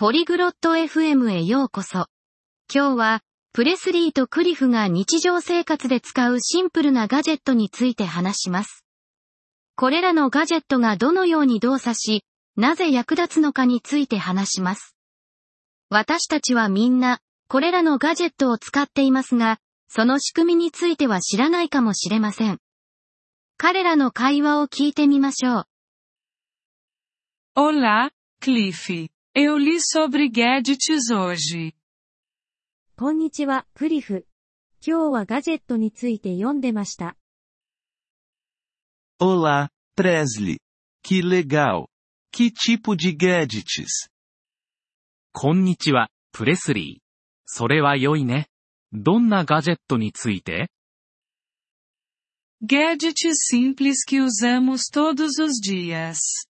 ポリグロット FM へようこそ。今日は、プレスリーとクリフが日常生活で使うシンプルなガジェットについて話します。これらのガジェットがどのように動作し、なぜ役立つのかについて話します。私たちはみんな、これらのガジェットを使っていますが、その仕組みについては知らないかもしれません。彼らの会話を聞いてみましょう。Olá, Cliff. Eu li sobre gadgets hoje. こんにちは、クリフ。今日はガジェットについて読んでました。Olá, Presley. Que legal. Que tipo de gadgets? こんにちは、プレスリー。それは良いね。どんなガジェットについて Gadgets simples que usamos todos os dias.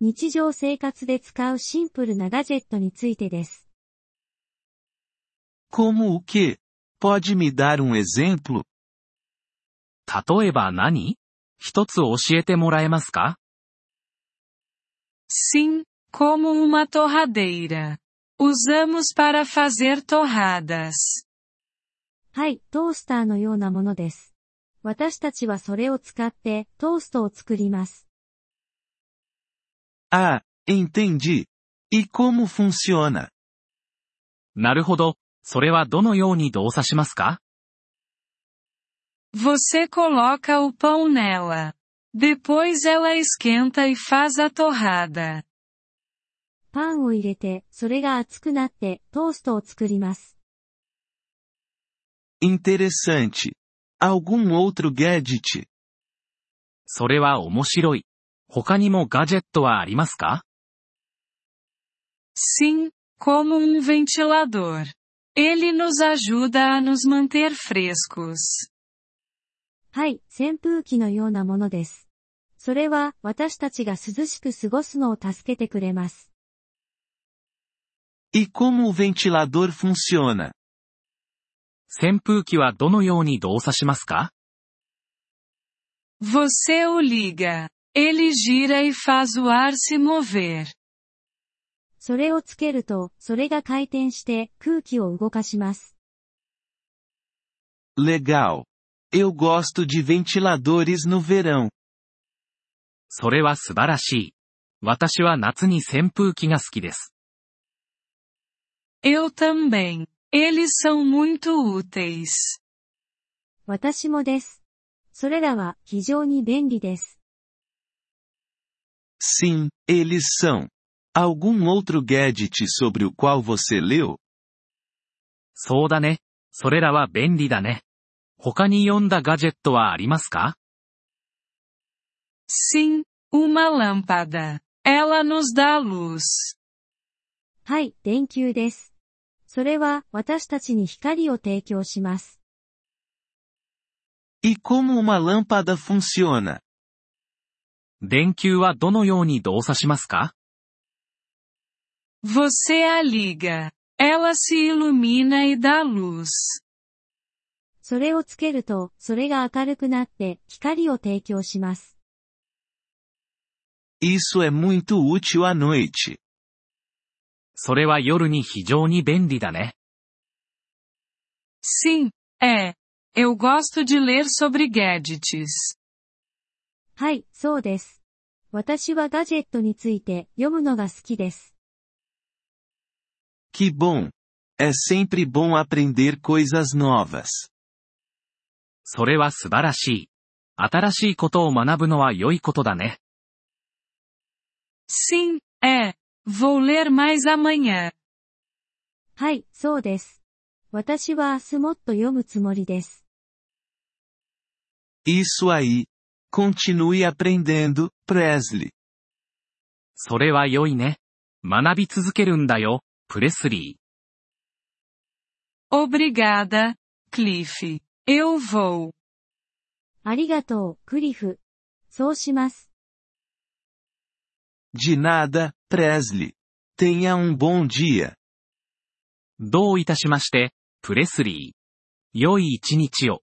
日常生活で使うシンプルなガジェットについてです。Como o que? Pode me dar um exemplo? 例えば何？一つ教えてもらえますか？Sim, como uma torradeira. Usamos para fazer torradas. はい、トースターのようなものです。私たちはそれを使ってトーストを作ります。Ah, entendi. E como funciona? なるほど。それはどのように動作しますか Você coloca o pão nela. Depois ela esquenta e faz a torrada. パンを入れて、それが熱くなってトーストを作ります。Interessante. Algum outro gadget? それは面白い。他にもガジェットはありますか Sim, como um ventilador. Ele nos ajuda a nos manter frescos. はい、扇風機のようなものです。それは私たちが涼しく過ごすのを助けてくれます。E como o ventilador funciona? 扇風機はどのように動作しますか Você o liga. Ele gira e faz o ar se mover. それをつけると、それが回転して空気を動かします。Legal. Eu gosto de ventiladores no verão. それは素晴らしい。私は夏に扇風機が好きです。Eu também. Eles são muito úteis. 私もです。それらは非常に便利です。Sim, eles são. Algum outro gadget sobre o qual você leu? そうだね。それらは便利だね。他に読んだガジェットはありますか Sim, uma lâmpada. Ela nos dá luz. はい、電球です。それは私たちに光を提供します。E como uma lâmpada funciona? 電球はどのように動作しますか Você a liga. Ela se ilumina e dá luz. それをつけると、それが明るくなって光を提供します。Isso é muito útil à noite. それは夜に非常に便利だね。Sim, é. Eu gosto de ler sobre gadgets. はい、そうです。私はガジェットについて読むのが好きです。Que bom! É sempre bom aprender coisas novas. それは素晴らしい。新しいことを学ぶのは良いことだね。Sim, é. Vou ler mais amanhã. はい、そうです。私は明日もっと読むつもりです。Isso aí, Continue aprendendo, Presley. それは良いね。学び続けるんだよ、プレスリー。Obrigada, Cliff. Eu vou. ありがとう、クリフ。そうします。De nada, Presley. Tenha um bom dia. どういたしまして、プレスリー。良い一日を。